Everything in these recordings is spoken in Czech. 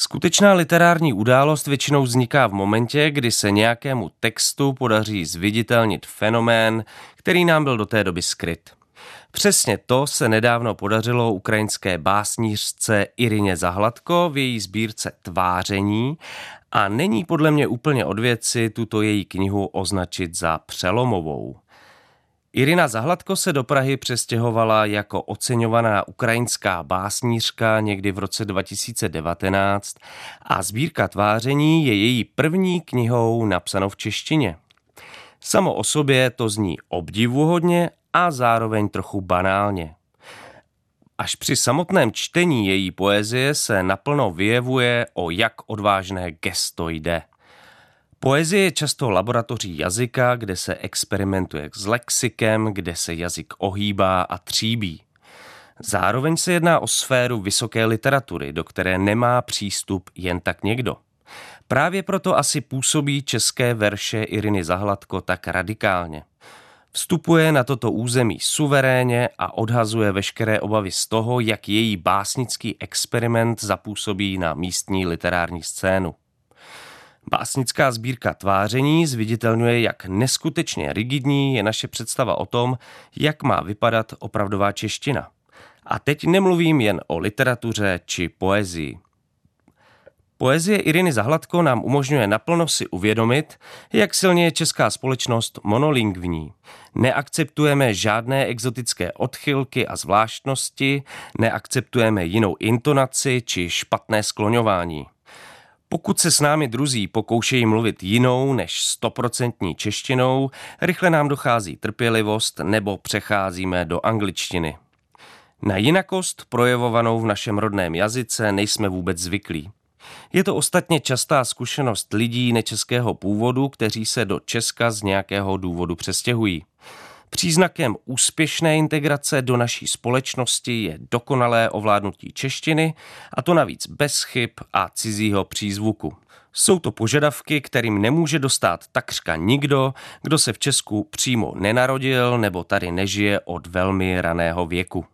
Skutečná literární událost většinou vzniká v momentě, kdy se nějakému textu podaří zviditelnit fenomén, který nám byl do té doby skryt. Přesně to se nedávno podařilo ukrajinské básnířce Irině Zahladko v její sbírce Tváření a není podle mě úplně od věci tuto její knihu označit za přelomovou. Irina Zahladko se do Prahy přestěhovala jako oceňovaná ukrajinská básnířka někdy v roce 2019 a sbírka tváření je její první knihou napsanou v češtině. Samo o sobě to zní obdivuhodně a zároveň trochu banálně. Až při samotném čtení její poezie se naplno vyjevuje, o jak odvážné gesto jde. Poezie je často laboratoří jazyka, kde se experimentuje s lexikem, kde se jazyk ohýbá a tříbí. Zároveň se jedná o sféru vysoké literatury, do které nemá přístup jen tak někdo. Právě proto asi působí české verše Iriny Zahladko tak radikálně. Vstupuje na toto území suverénně a odhazuje veškeré obavy z toho, jak její básnický experiment zapůsobí na místní literární scénu. Básnická sbírka tváření zviditelňuje, jak neskutečně rigidní je naše představa o tom, jak má vypadat opravdová čeština. A teď nemluvím jen o literatuře či poezii. Poezie Iriny Zahladko nám umožňuje naplno si uvědomit, jak silně je česká společnost monolingvní. Neakceptujeme žádné exotické odchylky a zvláštnosti, neakceptujeme jinou intonaci či špatné skloňování. Pokud se s námi druzí pokoušejí mluvit jinou než stoprocentní češtinou, rychle nám dochází trpělivost nebo přecházíme do angličtiny. Na jinakost projevovanou v našem rodném jazyce nejsme vůbec zvyklí. Je to ostatně častá zkušenost lidí nečeského původu, kteří se do Česka z nějakého důvodu přestěhují. Příznakem úspěšné integrace do naší společnosti je dokonalé ovládnutí češtiny, a to navíc bez chyb a cizího přízvuku. Jsou to požadavky, kterým nemůže dostat takřka nikdo, kdo se v Česku přímo nenarodil nebo tady nežije od velmi raného věku.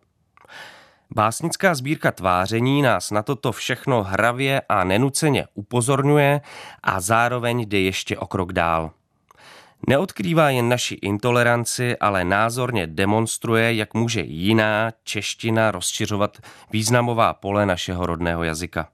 Básnická sbírka tváření nás na toto všechno hravě a nenuceně upozorňuje a zároveň jde ještě o krok dál. Neodkrývá jen naši intoleranci, ale názorně demonstruje, jak může jiná čeština rozšiřovat významová pole našeho rodného jazyka.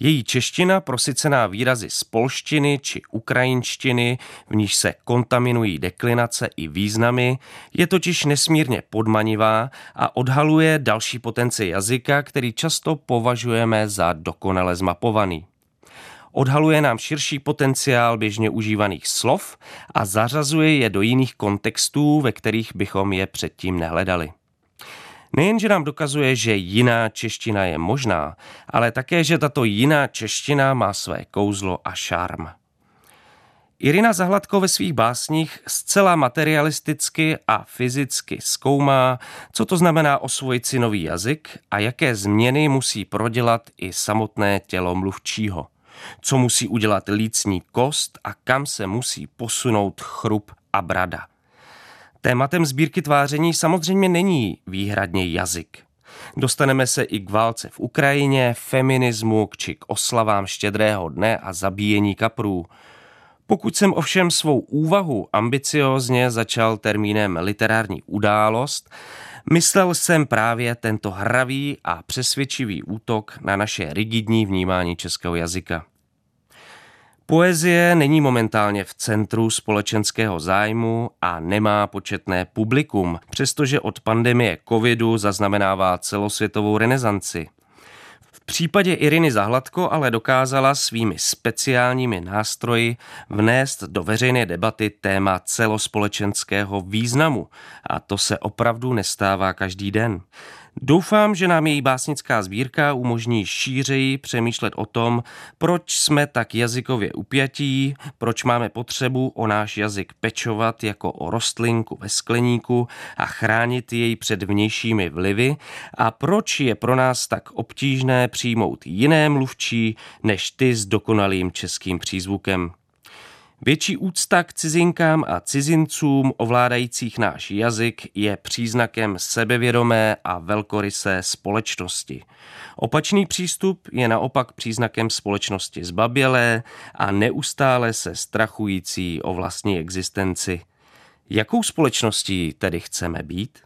Její čeština, prosycená výrazy z polštiny či ukrajinštiny, v níž se kontaminují deklinace i významy, je totiž nesmírně podmanivá a odhaluje další potenci jazyka, který často považujeme za dokonale zmapovaný odhaluje nám širší potenciál běžně užívaných slov a zařazuje je do jiných kontextů, ve kterých bychom je předtím nehledali. Nejenže nám dokazuje, že jiná čeština je možná, ale také, že tato jiná čeština má své kouzlo a šarm. Irina Zahladko ve svých básních zcela materialisticky a fyzicky zkoumá, co to znamená osvojit si nový jazyk a jaké změny musí prodělat i samotné tělo mluvčího co musí udělat lícní kost a kam se musí posunout chrup a brada. Tématem sbírky tváření samozřejmě není výhradně jazyk. Dostaneme se i k válce v Ukrajině, feminismu či k oslavám štědrého dne a zabíjení kaprů. Pokud jsem ovšem svou úvahu ambiciozně začal termínem literární událost, myslel jsem právě tento hravý a přesvědčivý útok na naše rigidní vnímání českého jazyka. Poezie není momentálně v centru společenského zájmu a nemá početné publikum, přestože od pandemie covidu zaznamenává celosvětovou renesanci. V případě Iriny Zahladko ale dokázala svými speciálními nástroji vnést do veřejné debaty téma celospolečenského významu a to se opravdu nestává každý den. Doufám, že nám její básnická sbírka umožní šířeji přemýšlet o tom, proč jsme tak jazykově upjatí, proč máme potřebu o náš jazyk pečovat jako o rostlinku ve skleníku a chránit jej před vnějšími vlivy a proč je pro nás tak obtížné přijmout jiné mluvčí než ty s dokonalým českým přízvukem. Větší úcta k cizinkám a cizincům ovládajících náš jazyk je příznakem sebevědomé a velkorysé společnosti. Opačný přístup je naopak příznakem společnosti zbabělé a neustále se strachující o vlastní existenci. Jakou společností tedy chceme být?